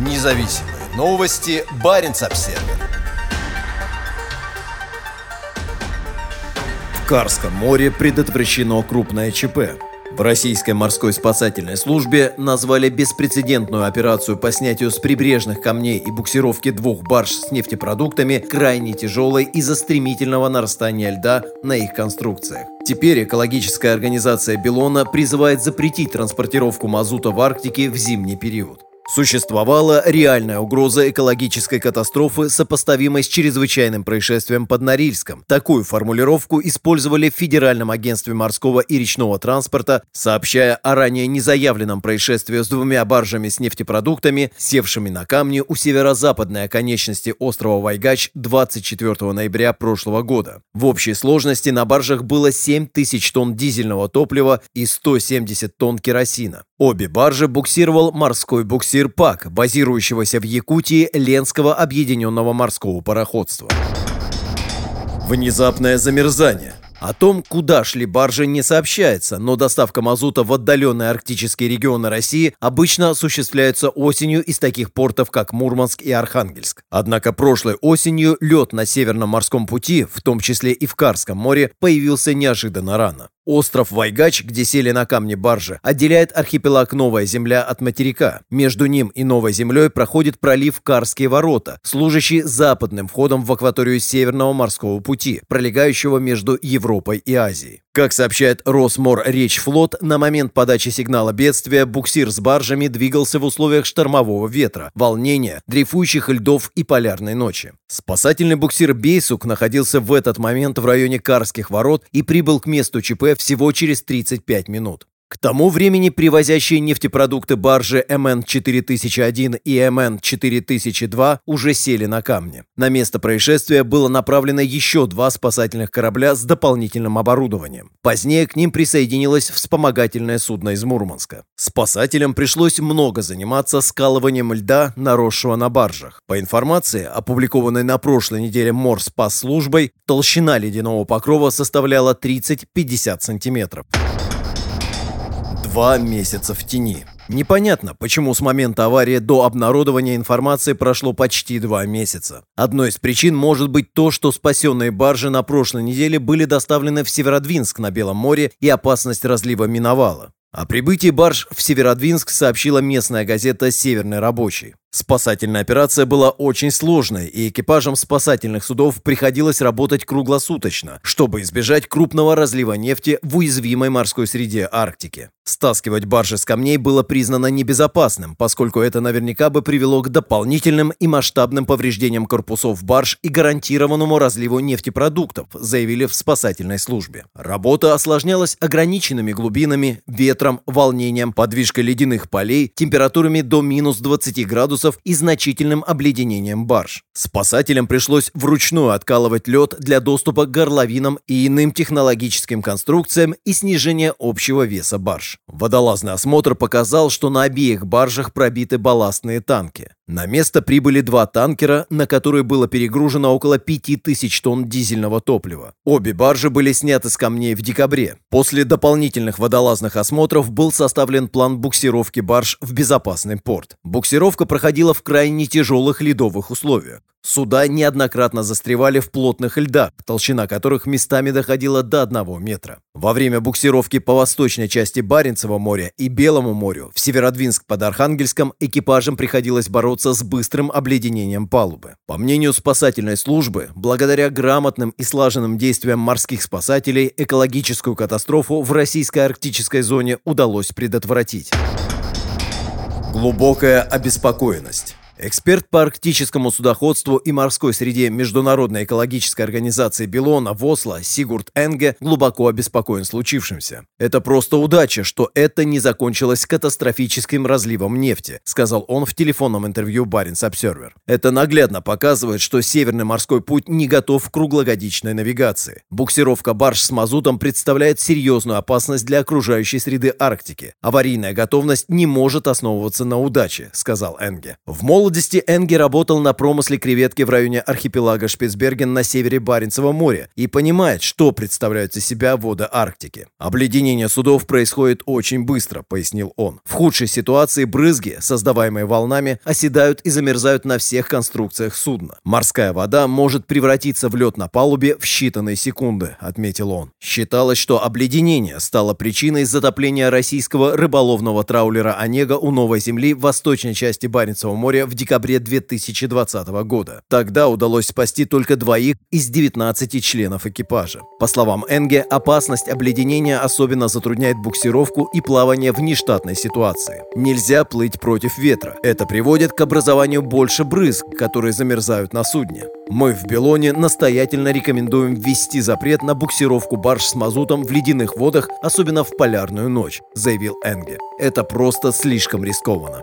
Независимые новости. Барин обсерва В Карском море предотвращено крупное ЧП. В российской морской спасательной службе назвали беспрецедентную операцию по снятию с прибрежных камней и буксировке двух барж с нефтепродуктами крайне тяжелой из-за стремительного нарастания льда на их конструкциях. Теперь экологическая организация Белона призывает запретить транспортировку мазута в Арктике в зимний период. Существовала реальная угроза экологической катастрофы, сопоставимой с чрезвычайным происшествием под Норильском. Такую формулировку использовали в Федеральном агентстве морского и речного транспорта, сообщая о ранее незаявленном происшествии с двумя баржами с нефтепродуктами, севшими на камни у северо-западной оконечности острова Вайгач 24 ноября прошлого года. В общей сложности на баржах было 7 тысяч тонн дизельного топлива и 170 тонн керосина. Обе баржи буксировал морской буксир ПАК, базирующегося в Якутии Ленского объединенного морского пароходства. Внезапное замерзание. О том, куда шли баржи, не сообщается, но доставка мазута в отдаленные арктические регионы России обычно осуществляется осенью из таких портов, как Мурманск и Архангельск. Однако прошлой осенью лед на Северном морском пути, в том числе и в Карском море, появился неожиданно рано. Остров Вайгач, где сели на камни баржи, отделяет архипелаг Новая Земля от материка. Между ним и Новой Землей проходит пролив Карские ворота, служащий западным входом в акваторию Северного морского пути, пролегающего между Европой и Азией. Как сообщает Росмор Речфлот, на момент подачи сигнала бедствия буксир с баржами двигался в условиях штормового ветра, волнения, дрейфующих льдов и полярной ночи. Спасательный буксир «Бейсук» находился в этот момент в районе Карских ворот и прибыл к месту ЧП всего через 35 минут. К тому времени привозящие нефтепродукты баржи МН-4001 и МН-4002 уже сели на камни. На место происшествия было направлено еще два спасательных корабля с дополнительным оборудованием. Позднее к ним присоединилось вспомогательное судно из Мурманска. Спасателям пришлось много заниматься скалыванием льда, наросшего на баржах. По информации, опубликованной на прошлой неделе Морспас-службой, толщина ледяного покрова составляла 30-50 сантиметров. Два месяца в тени. Непонятно, почему с момента аварии до обнародования информации прошло почти два месяца. Одной из причин может быть то, что спасенные баржи на прошлой неделе были доставлены в Северодвинск на Белом море и опасность разлива миновала. О прибытии барж в Северодвинск сообщила местная газета «Северный рабочий». Спасательная операция была очень сложной, и экипажам спасательных судов приходилось работать круглосуточно, чтобы избежать крупного разлива нефти в уязвимой морской среде Арктики. Стаскивать баржи с камней было признано небезопасным, поскольку это наверняка бы привело к дополнительным и масштабным повреждениям корпусов барж и гарантированному разливу нефтепродуктов, заявили в спасательной службе. Работа осложнялась ограниченными глубинами, ветром, волнением, подвижкой ледяных полей, температурами до минус 20 градусов градусов и значительным обледенением барж. Спасателям пришлось вручную откалывать лед для доступа к горловинам и иным технологическим конструкциям и снижения общего веса барж. Водолазный осмотр показал, что на обеих баржах пробиты балластные танки. На место прибыли два танкера, на которые было перегружено около 5000 тонн дизельного топлива. Обе баржи были сняты с камней в декабре. После дополнительных водолазных осмотров был составлен план буксировки барж в безопасный порт. Буксировка проходила в крайне тяжелых ледовых условиях. Суда неоднократно застревали в плотных льдах, толщина которых местами доходила до одного метра. Во время буксировки по восточной части Баренцева моря и Белому морю в Северодвинск под Архангельском экипажам приходилось бороться с быстрым обледенением палубы. По мнению спасательной службы, благодаря грамотным и слаженным действиям морских спасателей экологическую катастрофу в российской арктической зоне удалось предотвратить. Глубокая обеспокоенность. Эксперт по арктическому судоходству и морской среде Международной экологической организации Белона в Осло Сигурд Энге глубоко обеспокоен случившимся. «Это просто удача, что это не закончилось катастрофическим разливом нефти», сказал он в телефонном интервью Баренц Обсервер. Это наглядно показывает, что Северный морской путь не готов к круглогодичной навигации. Буксировка барж с мазутом представляет серьезную опасность для окружающей среды Арктики. Аварийная готовность не может основываться на удаче, сказал Энге. В молодости молодости Энги работал на промысле креветки в районе архипелага Шпицберген на севере Баренцева моря и понимает, что представляют из себя воды Арктики. Обледенение судов происходит очень быстро, пояснил он. В худшей ситуации брызги, создаваемые волнами, оседают и замерзают на всех конструкциях судна. Морская вода может превратиться в лед на палубе в считанные секунды, отметил он. Считалось, что обледенение стало причиной затопления российского рыболовного траулера «Онега» у Новой Земли в восточной части Баренцева моря в декабре 2020 года. Тогда удалось спасти только двоих из 19 членов экипажа. По словам Энге, опасность обледенения особенно затрудняет буксировку и плавание в нештатной ситуации. Нельзя плыть против ветра. Это приводит к образованию больше брызг, которые замерзают на судне. Мы в Белоне настоятельно рекомендуем ввести запрет на буксировку барж с мазутом в ледяных водах, особенно в полярную ночь, заявил Энге. Это просто слишком рискованно.